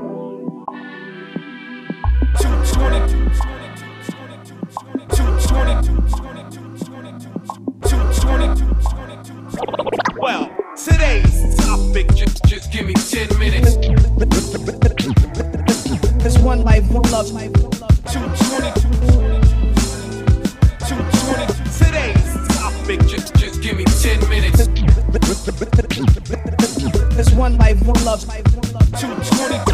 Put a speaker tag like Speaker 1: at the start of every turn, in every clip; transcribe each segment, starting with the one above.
Speaker 1: Well, today's topic just just give me 10 minutes.
Speaker 2: This one life, one love, my one love.
Speaker 1: Today's topic just just give me 10 minutes.
Speaker 2: This one life, one love,
Speaker 3: my one
Speaker 1: love. 220.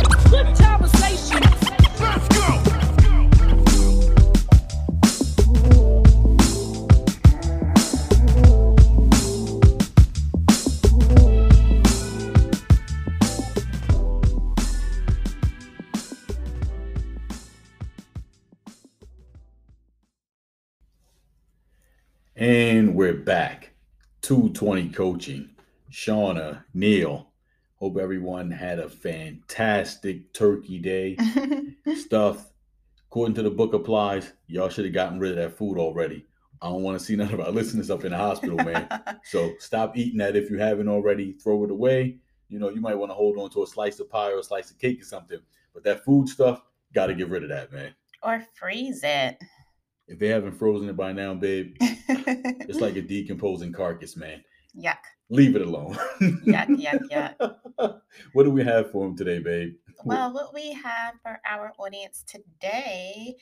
Speaker 4: And we're back. 220 coaching. Shawna, Neil. Hope everyone had a fantastic turkey day. Stuff, according to the book applies, y'all should have gotten rid of that food already. I don't want to see none of our listeners up in the hospital, man. So stop eating that if you haven't already. Throw it away. You know, you might want to hold on to a slice of pie or a slice of cake or something. But that food stuff, got to get rid of that, man.
Speaker 5: or freeze it.
Speaker 4: If they haven't frozen it by now, babe, it's like a decomposing carcass, man.
Speaker 5: yuck,
Speaker 4: Leave it alone.
Speaker 5: yuck, yuck, yuck.
Speaker 4: what do we have for them today, babe?
Speaker 5: Well, what we have for our audience today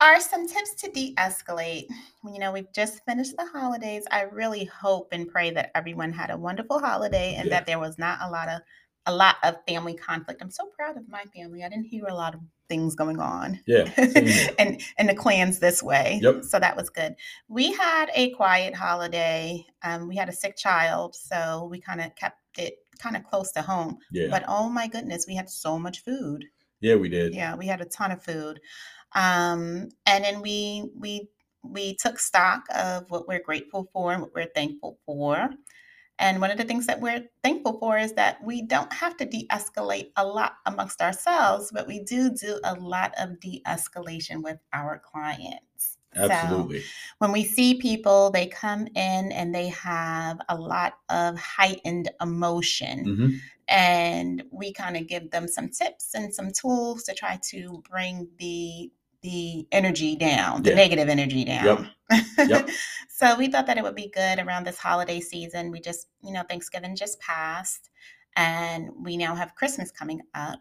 Speaker 5: are some tips to de escalate. You know, we've just finished the holidays. I really hope and pray that everyone had a wonderful holiday and
Speaker 4: Yeah.
Speaker 5: that there was not a lot of a lot of family conflict. I'm so proud of my family. I didn't hear a lot of things going on.
Speaker 4: Yeah,
Speaker 5: and and the clans this way.
Speaker 4: Yep.
Speaker 5: So that was good. We had a quiet holiday. Um, we had a sick child, so we kind of kept it kind of close to home.
Speaker 4: Yeah,
Speaker 5: But oh my goodness, we had so much food.
Speaker 4: yeah, we did.
Speaker 5: Yeah, we had a ton of food. Um, and then we we we took stock of what we're grateful for and what we're thankful for. And one of the things that we're thankful for is that we don't have to de escalate a lot amongst ourselves, but we do do a lot of de escalation with our clients. So,
Speaker 4: Absolutely.
Speaker 5: when we see people, they come in and they have a lot of heightened emotion
Speaker 4: hmm
Speaker 5: and we kind of give them some tips and some tools to try to bring the the energy down, the
Speaker 4: Yeah.
Speaker 5: negative energy down.
Speaker 4: Yep.
Speaker 5: so we thought that it would be good around this holiday season. We just, you know, Thanksgiving just passed and we now have Christmas coming up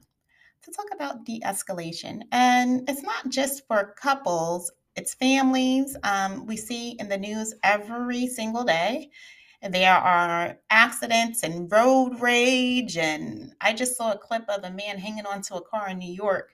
Speaker 5: to talk about de-escalation. And it's not just for couples, it's families. Um, we see in the news every single day there are accidents and road rage. And I just saw a clip of a man hanging onto a car in New York.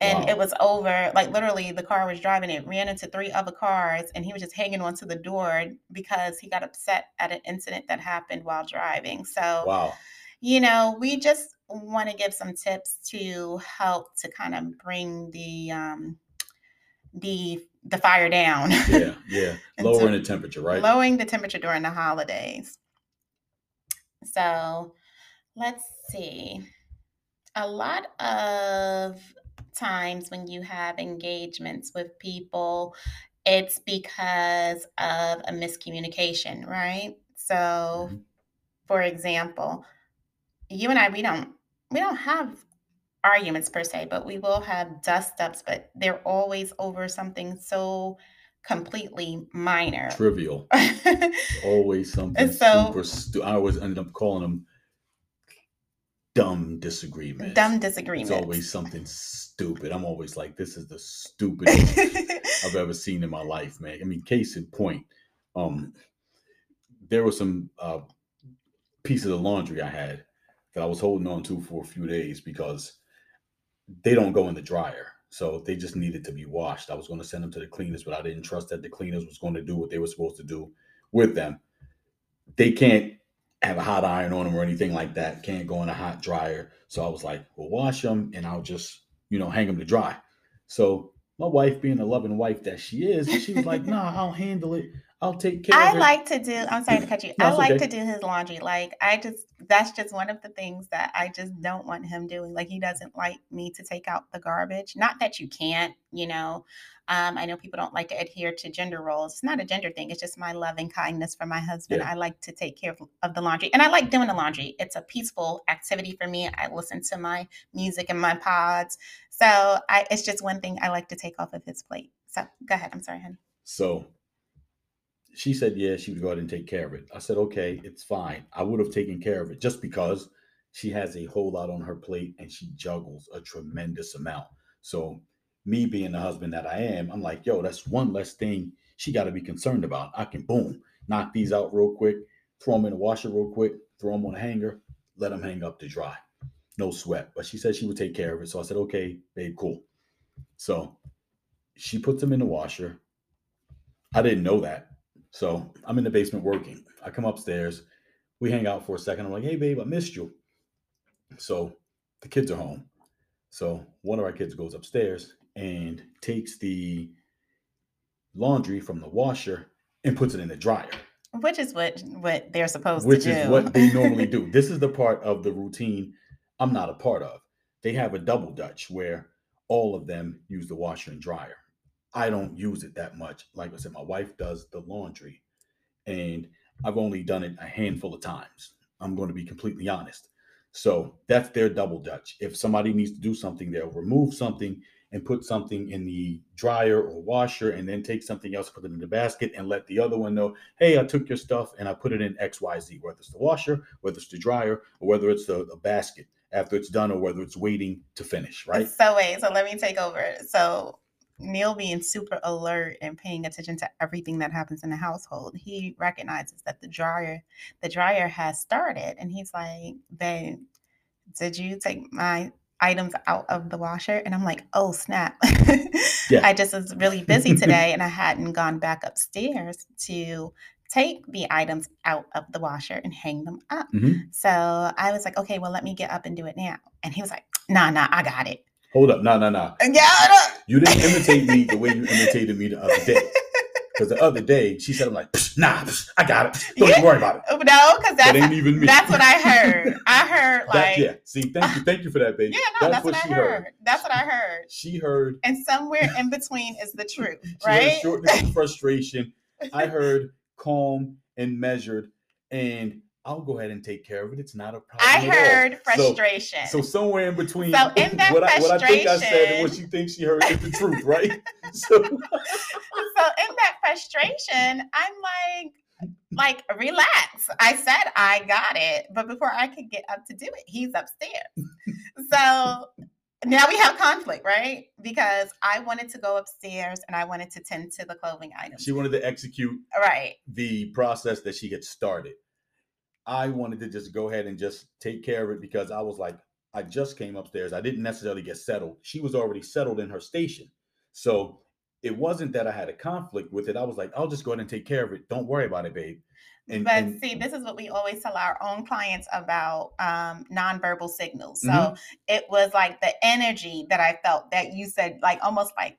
Speaker 5: And
Speaker 4: Wow.
Speaker 5: it was over, like literally, the car was driving. It ran into three other cars, and he was just hanging onto the door because he got upset at an incident that happened while driving. So,
Speaker 4: Wow.
Speaker 5: you know, we just want to give some tips to help to kind of bring the um, the the fire down.
Speaker 4: Yeah, yeah. Lowering the temperature, right?
Speaker 5: lowering the temperature during the holidays. So let's see. A lot of times when you have engagements with people, it's because of a miscommunication, right? So,
Speaker 4: Mhm.
Speaker 5: for example, you and I, we don't we don't have arguments per se, but we will have dust ups, but they're always over something so completely minor.
Speaker 4: Trivial. Always something
Speaker 5: so-
Speaker 4: super stu- I always end up calling them dumb disagreements.
Speaker 5: Dumb
Speaker 4: It's
Speaker 5: disagreements.
Speaker 4: always something stupid. I'm always like, this is the stupidest I've ever seen in my life, man. I mean, case in point, um, there were some uh, pieces of laundry I had that I was holding on to for a few days because they don't go in the dryer. So they just needed to be washed. I was going to send them to the cleaners, but I didn't trust that the cleaners was going to do what they were supposed to do with them. They can't have a hot iron on them or anything like that. Can't go in a hot dryer. So I was like, well, wash them and I'll just, you know, hang them to dry. So my wife, being a loving wife that she is, she was like, nah, I'll handle it. I'll take care
Speaker 5: I
Speaker 4: of it.
Speaker 5: I like to do. I'm sorry to cut you. I like
Speaker 4: okay.
Speaker 5: to do his laundry. Like I just that's just one of the things that I just don't want him doing. Like he doesn't like me to take out the garbage. Not that you can't, you know. Um, I know people don't like to adhere to gender roles. It's not a gender thing. It's just my loving kindness for my husband.
Speaker 4: Yeah.
Speaker 5: I like to take care of, of the laundry, and I like doing the laundry. It's a peaceful activity for me. I listen to my music and my pods, so I it's just one thing I like to take off of his plate. So go ahead. I'm sorry, honey.
Speaker 4: So she said, yeah, she would go ahead and take care of it. I said, okay, it's fine. I would have taken care of it just because she has a whole lot on her plate and she juggles a tremendous amount. So, me being the husband that I am, I'm like, yo, that's one less thing she got to be concerned about. I can boom, knock these out real quick, throw them in the washer real quick, throw them on a hanger, let them hang up to dry. No sweat. But she said she would take care of it. So I said, okay, babe, cool. So she puts them in the washer. I didn't know that. So I'm in the basement working. I come upstairs. We hang out for a second. I'm like, hey, babe, I missed you. So the kids are home. So one of our kids goes upstairs and takes the laundry from the washer and puts it in the dryer,
Speaker 5: Which is what what they're supposed
Speaker 4: which
Speaker 5: to do.
Speaker 4: Which is what they normally do. This is the part of the routine I'm not a part of. They have a double Dutch where all of them use the washer and dryer. I don't use it that much. Like I said, my wife does the laundry, and I've only done it a handful of times. I'm going to be completely honest. So that's their double Dutch. If somebody needs to do something, they'll remove something and put something in the dryer or washer, and then take something else, put it in the basket, and let the other one know, hey, I took your stuff and I put it in XYZ, whether it's the washer, whether it's the dryer, or whether it's the, the basket after it's done, or whether it's waiting to finish, right?
Speaker 5: So wait, so let me take over. So Neil being super alert and paying attention to everything that happens in the household, he recognizes that the dryer, the dryer has started, and he's like, "Babe, did you take my items out of the washer?" And I'm like, "Oh snap!"
Speaker 4: Yeah.
Speaker 5: I just was really busy today, and I hadn't gone back upstairs to take the items out of the washer and hang them up.
Speaker 4: Mhm.
Speaker 5: So I was like, "Okay, well, let me get up and do it now." And he was like, "Nah, nah, I got it."
Speaker 4: Hold up. No, no, no.
Speaker 5: And yeah.
Speaker 4: You didn't imitate me the way you imitated me the other day. Because the other day she said, I'm like, "Psh, nah, psh, I got it. Don't
Speaker 5: Yeah.
Speaker 4: you worry about it.
Speaker 5: No, because
Speaker 4: That
Speaker 5: that's
Speaker 4: ain't even me.
Speaker 5: that's what I heard. I heard
Speaker 4: That-
Speaker 5: like
Speaker 4: yeah. See, thank you. Thank you for that, baby.
Speaker 5: yeah, no, that's, what, I
Speaker 4: she
Speaker 5: heard. That's what I heard.
Speaker 4: She heard,
Speaker 5: And somewhere in between is the truth,
Speaker 4: she heard
Speaker 5: right?
Speaker 4: shortness frustration. I heard calm and measured, and I'll go ahead and take care of it. It's not a problem.
Speaker 5: I heard
Speaker 4: So-
Speaker 5: frustration.
Speaker 4: So somewhere in between
Speaker 5: So in that
Speaker 4: what, I, what I think I said and what
Speaker 5: frustration-
Speaker 4: she thinks she heard is the truth, right? So
Speaker 5: so in that frustration, I'm like, like, relax. I said I got it, but before I could get up to do it, he's upstairs. so now we have conflict, right? Because I wanted to go upstairs and I wanted to tend to the clothing items.
Speaker 4: she wanted to execute
Speaker 5: right.
Speaker 4: the process that she had started. I wanted to just go ahead and just take care of it because I was like, I just came upstairs. I didn't necessarily get settled. She was already settled in her station. So it wasn't that I had a conflict with it. I was like, I'll just go ahead and take care of it. Don't worry about it, babe. And,
Speaker 5: but
Speaker 4: and
Speaker 5: see, this is what we always tell our own clients about um, nonverbal signals. So
Speaker 4: Mhm.
Speaker 5: it was like the energy that I felt that you said, like almost like,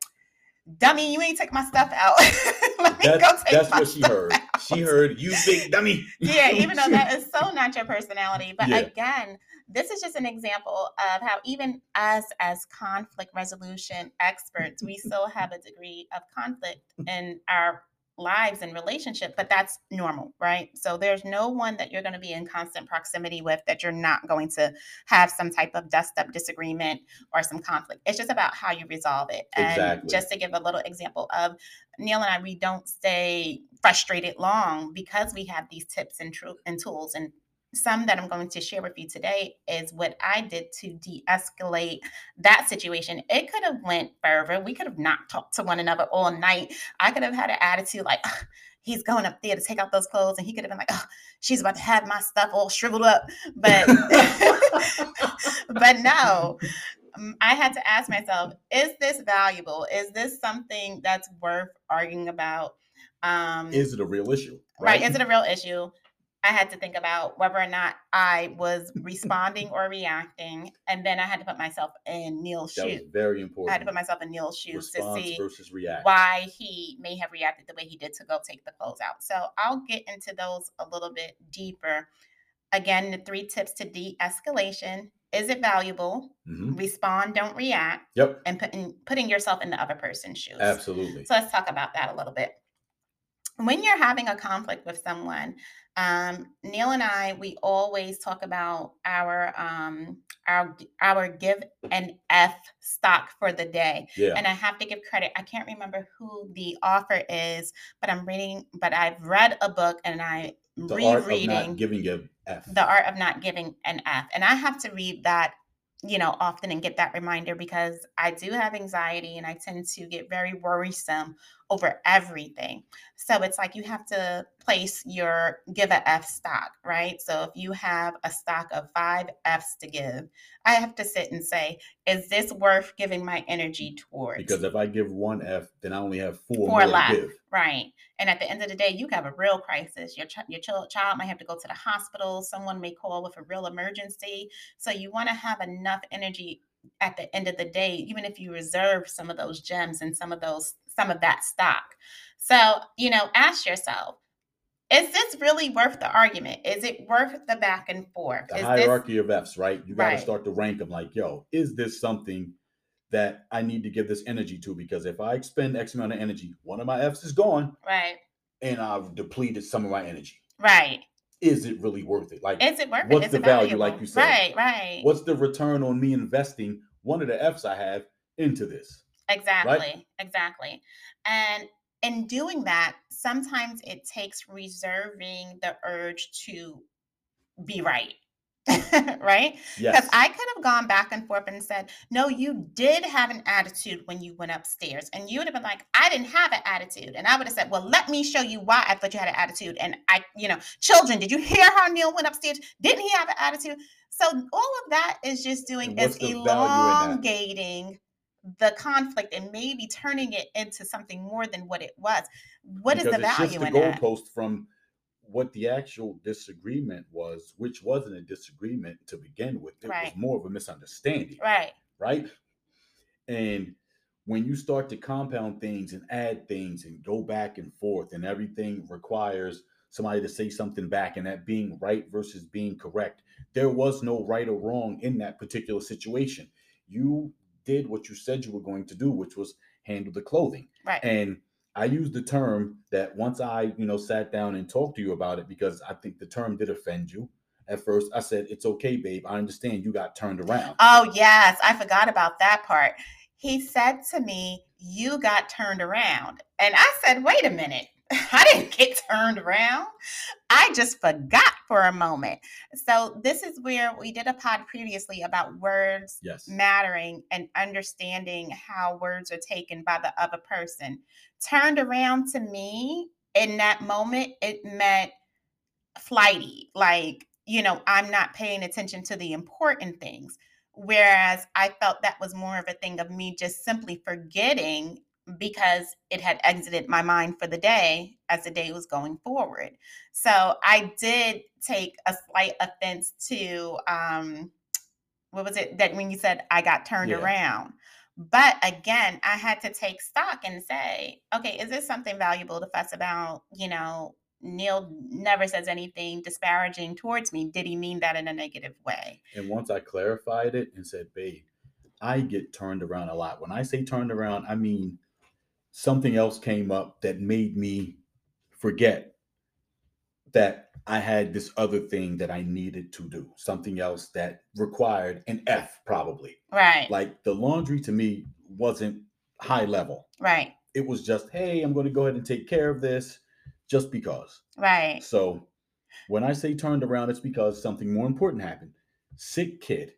Speaker 5: dummy, you ain't take my stuff out. Let me go
Speaker 4: that's,
Speaker 5: take
Speaker 4: that's
Speaker 5: my
Speaker 4: what she heard.
Speaker 5: out."
Speaker 4: She heard, you big dummy.
Speaker 5: yeah, even though that is so not your personality. But
Speaker 4: Yeah.
Speaker 5: again, this is just an example of how even us as conflict resolution experts, we still have a degree of conflict in our lives and relationship, but that's normal, right? So there's no one that you're going to be in constant proximity with that you're not going to have some type of dust up disagreement or some conflict. It's just about how you resolve it. And just to give a little example of Neil and I, we don't stay frustrated long because we have these tips and, tru- and tools. And some that I'm going to share with you today is what I did to de-escalate that situation. It could have went further. We could have not talked to one another all night. I could have had an attitude like, "Ugh, he's going up there to take out those clothes, and he could have been like, oh, she's about to have my stuff all shriveled up. But but no, um, I had to ask myself, is this valuable? Is this something that's worth arguing about? Um,
Speaker 4: Is it a real issue?
Speaker 5: right. Is it a real issue? I had to think about whether or not I was responding or reacting, and then I had to put myself in Neil's
Speaker 4: That
Speaker 5: shoes.
Speaker 4: very important.
Speaker 5: I had to put myself in Neil's shoes to see
Speaker 4: versus react.
Speaker 5: why he may have reacted the way he did to go take the clothes out. So I'll get into those a little bit deeper. Again, the three tips to de-escalation: is it valuable?
Speaker 4: Mhm.
Speaker 5: Respond, don't react,
Speaker 4: Yep,
Speaker 5: and putting putting yourself in the other person's shoes.
Speaker 4: absolutely.
Speaker 5: So let's talk about that a little bit. When you're having a conflict with someone, um, Neil and I, we always talk about our um, our our give an F stock for the day.
Speaker 4: Yeah.
Speaker 5: And I have to give credit. I can't remember who the author is, but I'm reading. But I've read a book and I
Speaker 4: the art of
Speaker 5: rereading
Speaker 4: not giving a F.
Speaker 5: the art of not giving an F. And I have to read that, you know, often and get that reminder because I do have anxiety and I tend to get very worrisome over everything. So it's like you have to place your give a F stock, right? So if you have a stock of five Fs to give, I have to sit and say, is this worth giving my energy towards?
Speaker 4: because if I give one F, then I only have four,
Speaker 5: Four
Speaker 4: more
Speaker 5: left.
Speaker 4: to give.
Speaker 5: Right. And at the end of the day, you have a real crisis. Your, ch- your chil- child might have to go to the hospital. Someone may call with a real emergency. So you want to have enough energy at the end of the day, even if you reserve some of those gems and some of those, some of that stock. So, you know, ask yourself, is this really worth the argument? Is it worth the back and forth?
Speaker 4: The
Speaker 5: is
Speaker 4: hierarchy of Fs, right? You got to
Speaker 5: Right.
Speaker 4: start to rank them like, yo, is this something that I need to give this energy to? Because if I expend X amount of energy, one of my Fs is gone
Speaker 5: right?
Speaker 4: and I've depleted some of my energy.
Speaker 5: Right.
Speaker 4: Is it really worth it? Like,
Speaker 5: Is it worth
Speaker 4: What's
Speaker 5: it? Is
Speaker 4: the value, like you said?
Speaker 5: Right, right.
Speaker 4: what's the return on me investing one of the Fs I have into this?
Speaker 5: Exactly, exactly. And in doing that, sometimes it takes reserving the urge to be right. right? Because
Speaker 4: Yes.
Speaker 5: I could have gone back and forth and said, No, you did have an attitude when you went upstairs. And you would have been like, I didn't have an attitude. And I would have said, Well, let me show you why I thought you had an attitude. And I, you know, children, did you hear how Neil went upstairs? Didn't he have an attitude? So all of that is just doing is
Speaker 4: what's value in that?
Speaker 5: elongating the conflict and maybe turning it into something more than what it was. What is
Speaker 4: because
Speaker 5: the
Speaker 4: it shifts
Speaker 5: value
Speaker 4: the
Speaker 5: in that?
Speaker 4: goalpost from what the actual disagreement was, which wasn't a disagreement to begin with. It was more of a misunderstanding.
Speaker 5: Right.
Speaker 4: right? And when you start to compound things and add things and go back and forth, and everything requires somebody to say something back, and that being right versus being correct, there was no right or wrong in that particular situation. You did what you said you were going to do, which was handle the clothing.
Speaker 5: Right.
Speaker 4: And I used the term that once I, you know, sat down and talked to you about it because I think the term did offend you. At first, I said, "It's okay, babe. I understand you got turned around."
Speaker 5: Oh, yes. I forgot about that part. He said to me, You got turned around. And I said, Wait a minute. I didn't get turned around. I just forgot for a moment. So, this is where we did a pod previously about words
Speaker 4: Yes.
Speaker 5: mattering and understanding how words are taken by the other person. Turned around to me in that moment, it meant flighty, like, you know, I'm not paying attention to the important things. Whereas I felt that was more of a thing of me just simply forgetting because it had exited my mind for the day as the day was going forward. So I did take a slight offense to um what was it that when you said I got turned
Speaker 4: Yeah.
Speaker 5: around. But again, I had to take stock and say, okay, is this something valuable to fuss about? You know, Neil never says anything disparaging towards me. Did he mean that in a negative way?
Speaker 4: And once I clarified it and said, babe, I get turned around a lot. When I say turned around, I mean something else came up that made me forget that I had this other thing that I needed to do, something else that required an F, probably.
Speaker 5: Right.
Speaker 4: Like the laundry to me wasn't high level.
Speaker 5: right.
Speaker 4: It was just, hey, I'm going to go ahead and take care of this just because.
Speaker 5: Right.
Speaker 4: So when I say turned around, it's because something more important happened. Sick kid,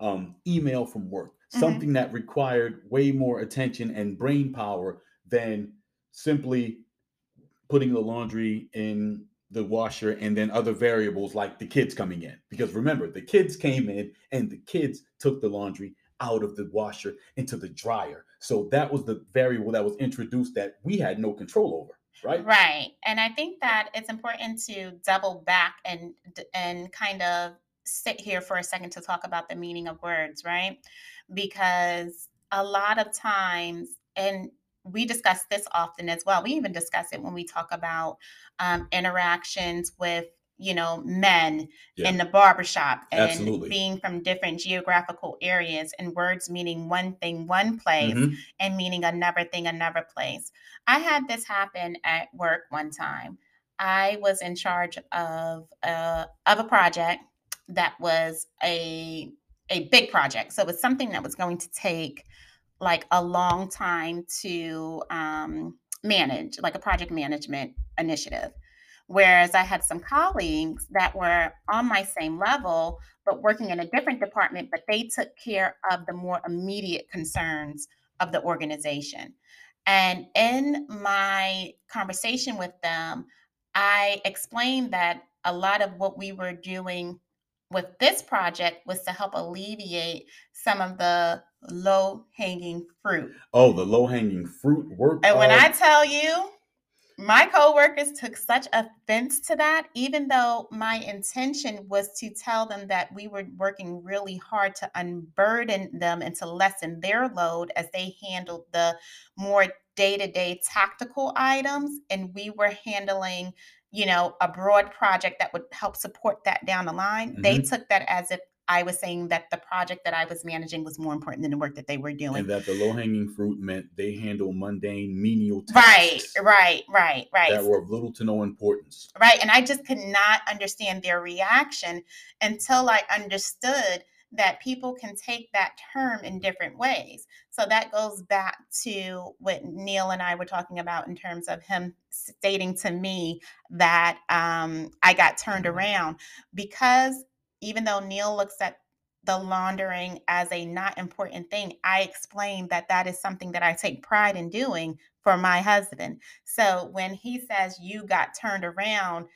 Speaker 4: um, email from work,
Speaker 5: Mhm.
Speaker 4: something that required way more attention and brain power than simply putting the laundry in the washer and then other variables like the kids coming in. Because remember, the kids came in and the kids took the laundry out of the washer into the dryer. So that was the variable that was introduced that we had no control over. right?
Speaker 5: Right. And I think that it's important to double back and and kind of sit here for a second to talk about the meaning of words, right? Because a lot of times and we discuss this often as well. We even discuss it when we talk about um, interactions with you know men
Speaker 4: Yeah.
Speaker 5: in the barbershop and
Speaker 4: Absolutely.
Speaker 5: being from different geographical areas and words meaning one thing one place
Speaker 4: Mhm.
Speaker 5: and meaning another thing another place. I had this happen at work one time. I was in charge of a, of a project that was a a big project. So it was something that was going to take like a long time to um, manage, like a project management initiative. Whereas I had some colleagues that were on my same level, but working in a different department, but they took care of the more immediate concerns of the organization. And in my conversation with them, I explained that a lot of what we were doing with this project was to help alleviate some of the low hanging fruit.
Speaker 4: Oh, the low hanging fruit work.
Speaker 5: And when I tell you, my coworkers took such offense to that, even though my intention was to tell them that we were working really hard to unburden them and to lessen their load as they handled the more day to day tactical items. And we were handling, you know, a broad project that would help support that down the line. They mm-hmm. took that as if I was saying that the project that I was managing was more important than the work that they were doing.
Speaker 4: and that the low hanging fruit meant they handle mundane, menial
Speaker 5: Right,
Speaker 4: tasks
Speaker 5: right, right, right.
Speaker 4: that were of little to no importance.
Speaker 5: right and i just could not understand their reaction until i understood that people can take that term in different ways so that goes back to what neil and i were talking about in terms of him stating to me that um, i got turned around because even though neil looks at the laundering as a not important thing i explain that that is something that i take pride in doing for my husband. So when he says you got turned around,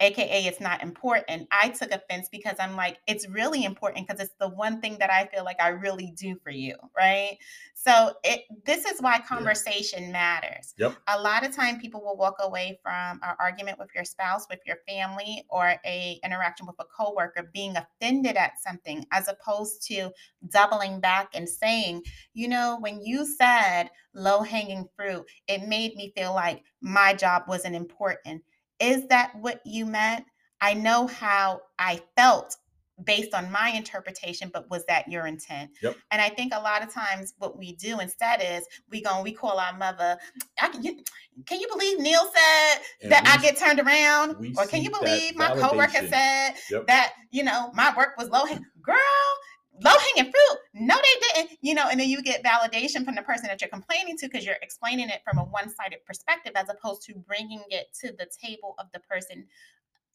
Speaker 5: aka it's not important, I took offense because I'm like, it's really important because it's the one thing that I feel like I really do for you, right? So it this is why conversation matters.
Speaker 4: Yep.
Speaker 5: A lot of time people will walk away from an argument with your spouse, with your family, or a interaction with a coworker being offended at something as opposed to doubling back and saying, you know, when you said low hanging fruit, it made me feel like my job wasn't important. Is that what you meant? I know how I felt based on my interpretation, but was that your intent?
Speaker 4: Yep.
Speaker 5: And I think a lot of times what we do instead is we go and we call our mother. I can, you, can you believe Neil said
Speaker 4: And
Speaker 5: that I get turned around? Or can you believe my coworker said
Speaker 4: Yep.
Speaker 5: that you know my work was low? Girl, low hanging fruit. No, they didn't. You know, and then you get validation from the person that you're complaining to because you're explaining it from a one sided perspective as opposed to bringing it to the table of the person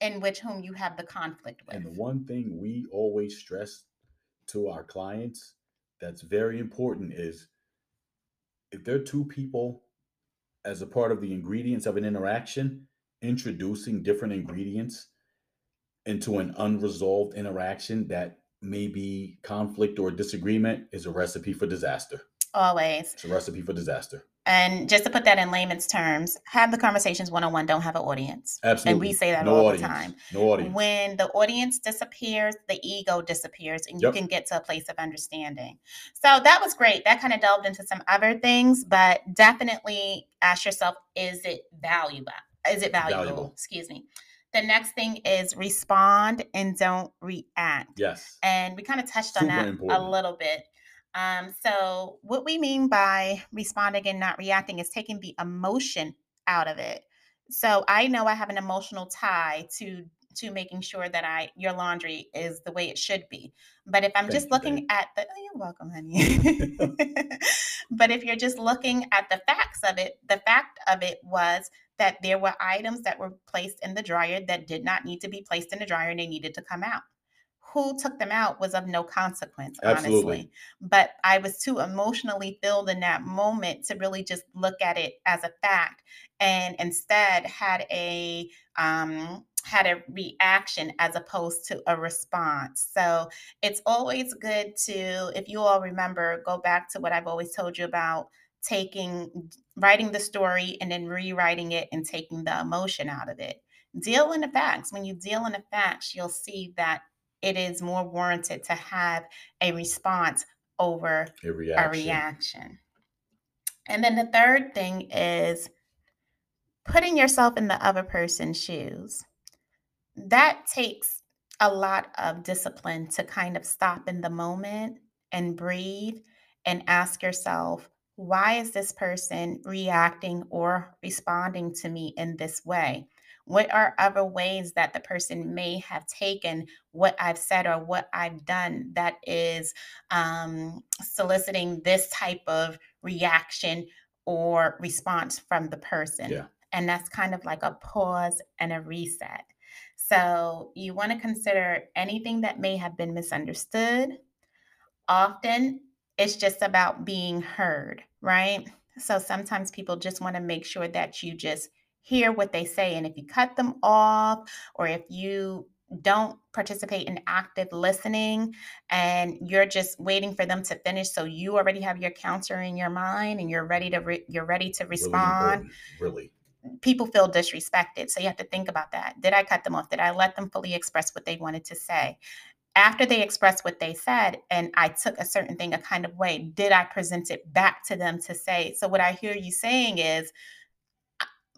Speaker 5: in which whom you have the conflict with.
Speaker 4: And the one thing we always stress to our clients that's very important is if there are two people as a part of the ingredients of an interaction, introducing different ingredients into an unresolved interaction that may be conflict or disagreement is a recipe for disaster.
Speaker 5: Always.
Speaker 4: It's a recipe for disaster.
Speaker 5: And just to put that in layman's terms, have the conversations one on one, don't have an audience.
Speaker 4: Absolutely.
Speaker 5: And we say that
Speaker 4: no
Speaker 5: all the time.
Speaker 4: No audience.
Speaker 5: When the audience disappears, the ego disappears, and
Speaker 4: Yep.
Speaker 5: you can get to a place of understanding. So that was great. That kind of delved into some other things, but definitely ask yourself is it valuable? Is it valuable?
Speaker 4: Valuable.
Speaker 5: Excuse me. The next thing is respond and don't react.
Speaker 4: yes.
Speaker 5: And we kind of touched on
Speaker 4: Super
Speaker 5: that a little bit. Um, so, what we mean by responding and not reacting is taking the emotion out of it. So, I know I have an emotional tie to to making sure that I your laundry is the way it should be. But if I'm
Speaker 4: Thank
Speaker 5: just
Speaker 4: you,
Speaker 5: looking
Speaker 4: babe.
Speaker 5: at the oh, you're welcome, honey. but if you're just looking at the facts of it, the fact of it was that there were items that were placed in the dryer that did not need to be placed in the dryer and they needed to come out. Who took them out was of no consequence,
Speaker 4: Absolutely.
Speaker 5: honestly. But I was too emotionally filled in that moment to really just look at it as a fact and instead had a um had a reaction as opposed to a response. So it's always good to, if you all remember, go back to what I've always told you about taking writing the story and then rewriting it and taking the emotion out of it. Deal in the facts. When you deal in the facts, you'll see that it is more warranted to have a response over
Speaker 4: A reaction.
Speaker 5: a reaction. And then the third thing is putting yourself in the other person's shoes. That takes a lot of discipline to kind of stop in the moment and breathe and ask yourself, why is this person reacting or responding to me in this way? What are other ways that the person may have taken what I've said or what I've done that is um, soliciting this type of reaction or response from the person?
Speaker 4: Yeah.
Speaker 5: And that's kind of like a pause and a reset. So you want to consider anything that may have been misunderstood. Often it's just about being heard, right? So sometimes people just want to make sure that you just hear what they say. And if you cut them off or if you don't participate in active listening and you're just waiting for them to finish so you already have your counter in your mind and you're ready to re- you're ready to respond
Speaker 4: important, Really.
Speaker 5: people feel disrespected. So you have to think about that. Did I cut them off? Did I let them fully express what they wanted to say? After they expressed what they said, and I took a certain thing a kind of way, did I present it back to them to say? So, what I hear you saying is,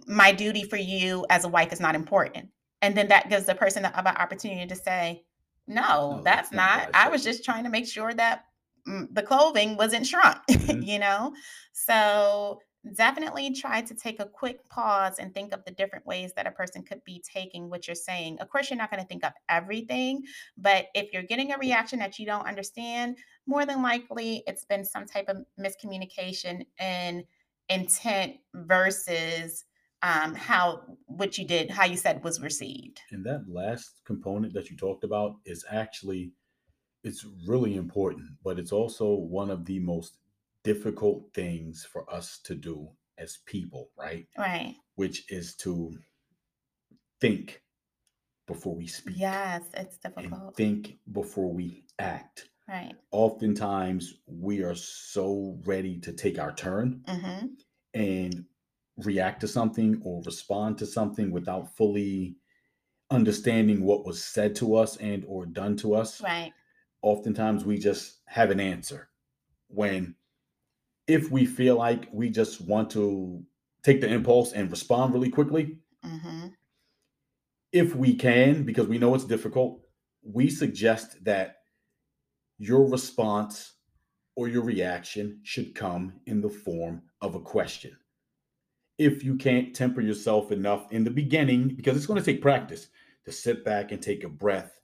Speaker 5: my duty for you as a wife is not important. And then that gives the person the other opportunity to say, no,
Speaker 4: No,
Speaker 5: that's
Speaker 4: that's not. I
Speaker 5: was just trying to make sure that mm, the clothing wasn't shrunk,
Speaker 4: Mhm.
Speaker 5: you know? So definitely try to take a quick pause and think of the different ways that a person could be taking what you're saying. Of course, you're not going to think of everything, but if you're getting a reaction that you don't understand, more than likely it's been some type of miscommunication and intent versus um, how what you did, how you said was received.
Speaker 4: And that last component that you talked about is actually it's really important, but it's also one of the most difficult things for us to do as people, right?
Speaker 5: Right.
Speaker 4: Which is to think before we speak.
Speaker 5: Yes, it's difficult.
Speaker 4: think before we act.
Speaker 5: Right.
Speaker 4: Oftentimes we are so ready to take our turn
Speaker 5: Mm-hmm.
Speaker 4: and react to something or respond to something without fully understanding what was said to us and or done to us
Speaker 5: Right.
Speaker 4: oftentimes we just have an answer when if we feel like we just want to take the impulse and respond really quickly
Speaker 5: Mm-hmm.
Speaker 4: if we can because we know it's difficult we suggest that your response or your reaction should come in the form of a question if you can't temper yourself enough in the beginning, because it's going to take practice to sit back and take a breath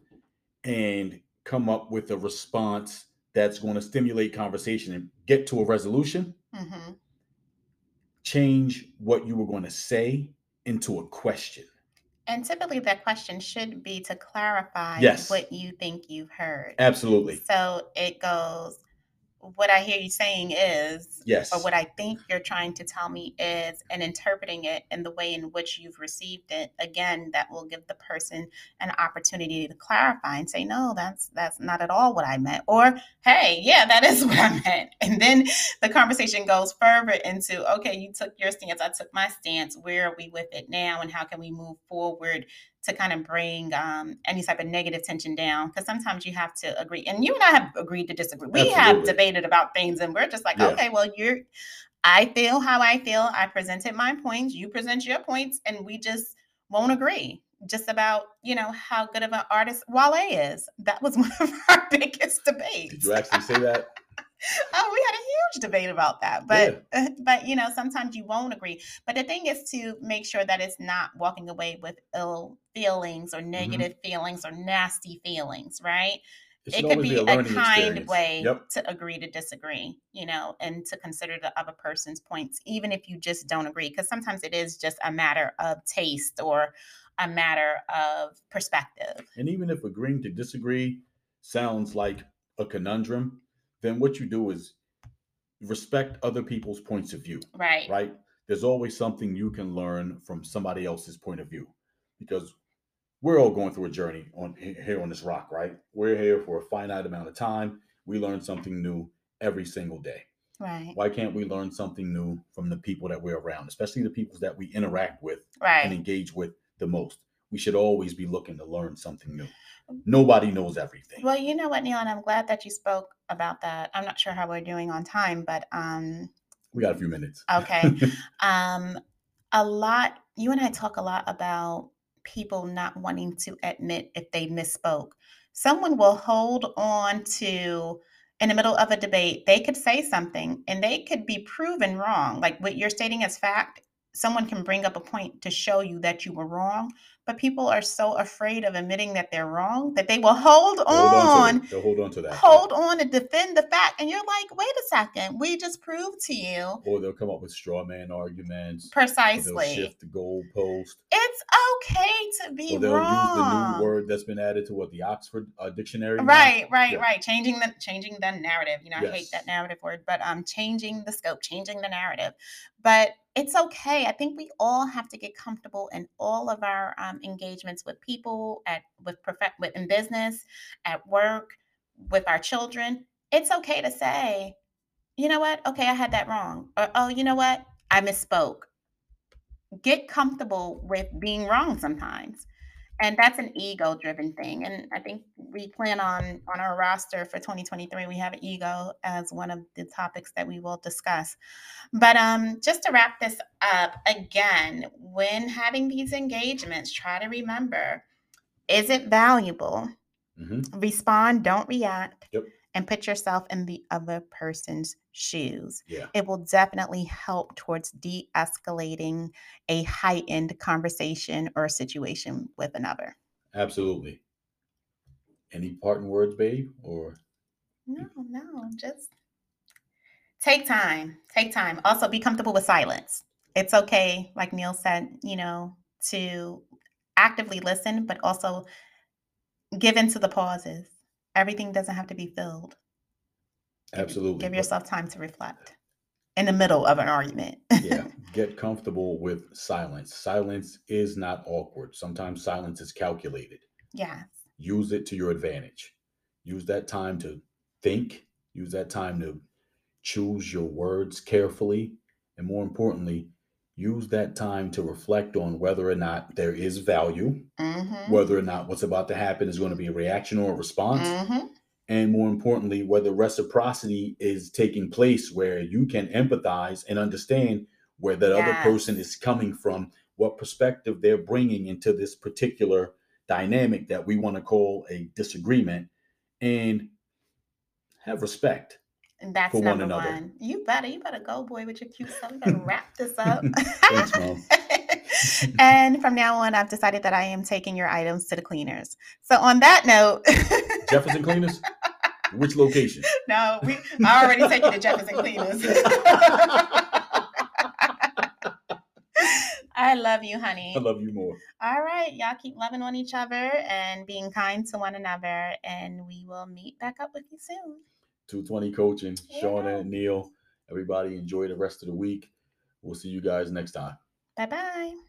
Speaker 4: and come up with a response that's going to stimulate conversation and get to a resolution,
Speaker 5: Mm-hmm.
Speaker 4: change what you were going to say into a question.
Speaker 5: And typically, that question should be to clarify
Speaker 4: Yes.
Speaker 5: what you think you've heard.
Speaker 4: Absolutely.
Speaker 5: So it goes, what I hear you saying is,
Speaker 4: Yes.
Speaker 5: or what I think you're trying to tell me is, and interpreting it in the way in which you've received it. Again, that will give the person an opportunity to clarify and say, no, that's that's not at all what I meant. Or, hey, yeah, that is what I meant. And then the conversation goes further into, okay, you took your stance, I took my stance. Where are we with it now, and how can we move forward to kind of bring um, any type of negative tension down? Because sometimes you have to agree, and you and I have agreed to disagree. We have debated about things, and we're just like,
Speaker 4: Yeah.
Speaker 5: okay, well, you're. I feel how I feel. I presented my points. You present your points, and we just won't agree. Just about you know how good of an artist Wale is. That was one of our biggest debates.
Speaker 4: Did you actually say that?
Speaker 5: Oh, we had a huge debate about that. But but you know, sometimes you won't agree. But the thing is to make sure that it's not walking away with ill feelings
Speaker 4: Mm-hmm.
Speaker 5: or negative feelings or nasty feelings, right?
Speaker 4: It
Speaker 5: It, could
Speaker 4: always
Speaker 5: be a,
Speaker 4: learning
Speaker 5: kind
Speaker 4: experience.
Speaker 5: way
Speaker 4: Yep.
Speaker 5: to agree to disagree, you know, and to consider the other person's points, even if you just don't agree. Because sometimes it is just a matter of taste or a matter of perspective.
Speaker 4: And even if agreeing to disagree sounds like a conundrum, then what you do is respect other people's points of view,
Speaker 5: Right.
Speaker 4: right? There's always something you can learn from somebody else's point of view because we're all going through a journey on here on this rock, right? We're here for a finite amount of time. We learn something new every single day.
Speaker 5: Right.
Speaker 4: Why can't we learn something new from the people that we're around, especially the people that we interact with and engage with the most? We should always be looking to learn something new. Um, Nobody knows everything.
Speaker 5: Well, you know what, Neil, and I'm glad that you spoke about that. I'm not sure how we're doing on time, but um,
Speaker 4: We got a few minutes.
Speaker 5: okay. um, a lot. You and I talk a lot about people not wanting to admit if they misspoke. Someone will hold on to in the middle of a debate. They could say something, and they could be proven wrong. Like what you're stating as fact. Someone can bring up a point to show you that you were wrong, but people are so afraid of admitting that they're wrong that they will hold
Speaker 4: Hold on
Speaker 5: on
Speaker 4: to hold on to that.
Speaker 5: hold on and defend the fact. And you're like, wait a second, we just proved to you
Speaker 4: Or they'll come up with straw man arguments.
Speaker 5: precisely.
Speaker 4: shift the goalpost.
Speaker 5: It's okay to be
Speaker 4: Or they'll use the new word that's been added to what the Oxford uh, dictionary. now.
Speaker 5: Right, right,
Speaker 4: Yeah.
Speaker 5: right. Changing the changing the narrative. You know, I hate that narrative word, but um changing the scope, changing the narrative. But it's okay. I think we all have to get comfortable in all of our um, engagements with people, at with prof- with in business, at work, with our children. It's okay to say, you know what? Okay, I had that wrong. Or oh, you know what? I misspoke. Get comfortable with being wrong sometimes and that's an ego driven thing and i think we plan on on our roster for 2023 we have ego as one of the topics that we will discuss but um just to wrap this up again when having these engagements try to remember is it valuable
Speaker 4: Mhm.
Speaker 5: respond don't react
Speaker 4: Yep.
Speaker 5: And put yourself in the other person's shoes
Speaker 4: Yeah.
Speaker 5: it will definitely help towards de-escalating a heightened conversation or situation with another.
Speaker 4: Absolutely. Any parting words, babe? Or
Speaker 5: No, no, just take time. Take time. Also be comfortable with silence. It's okay, like Neil said, you know, to actively listen, but also give into the pauses. Everything doesn't have to be filled.
Speaker 4: Absolutely.
Speaker 5: Give yourself time to reflect in the middle of an argument.
Speaker 4: yeah. Get comfortable with silence. Silence is not awkward. Sometimes silence is calculated.
Speaker 5: yes.
Speaker 4: use it to your advantage. Use that time to think, use that time to choose your words carefully, and more importantly, use that time to reflect on whether or not there is value,
Speaker 5: Mm-hmm.
Speaker 4: whether or not what's about to happen is going to be a reaction or a response,
Speaker 5: Mm-hmm.
Speaker 4: and more importantly, whether reciprocity is taking place where you can empathize and understand where that other person is coming from, what perspective they're bringing into this particular dynamic that we want to call a disagreement, and have respect.
Speaker 5: And that's
Speaker 4: for one
Speaker 5: number
Speaker 4: another.
Speaker 5: one. You better, you better go, boy, with your cute stuff. You better wrap this up.
Speaker 4: Thanks, Mom.
Speaker 5: and from now on, I've decided that I am taking your items to the cleaners. So on that note,
Speaker 4: Jefferson Cleaners? Which location?
Speaker 5: no, we I already take you to Jefferson Cleaners. I love you, honey.
Speaker 4: I love you more.
Speaker 5: All right, y'all keep loving on each other and being kind to one another, and we will meet back up with you soon.
Speaker 4: 220 coaching, Shawna
Speaker 5: Yeah.
Speaker 4: and Neil. Everybody enjoy the rest of the week. We'll see you guys next time.
Speaker 5: Bye bye.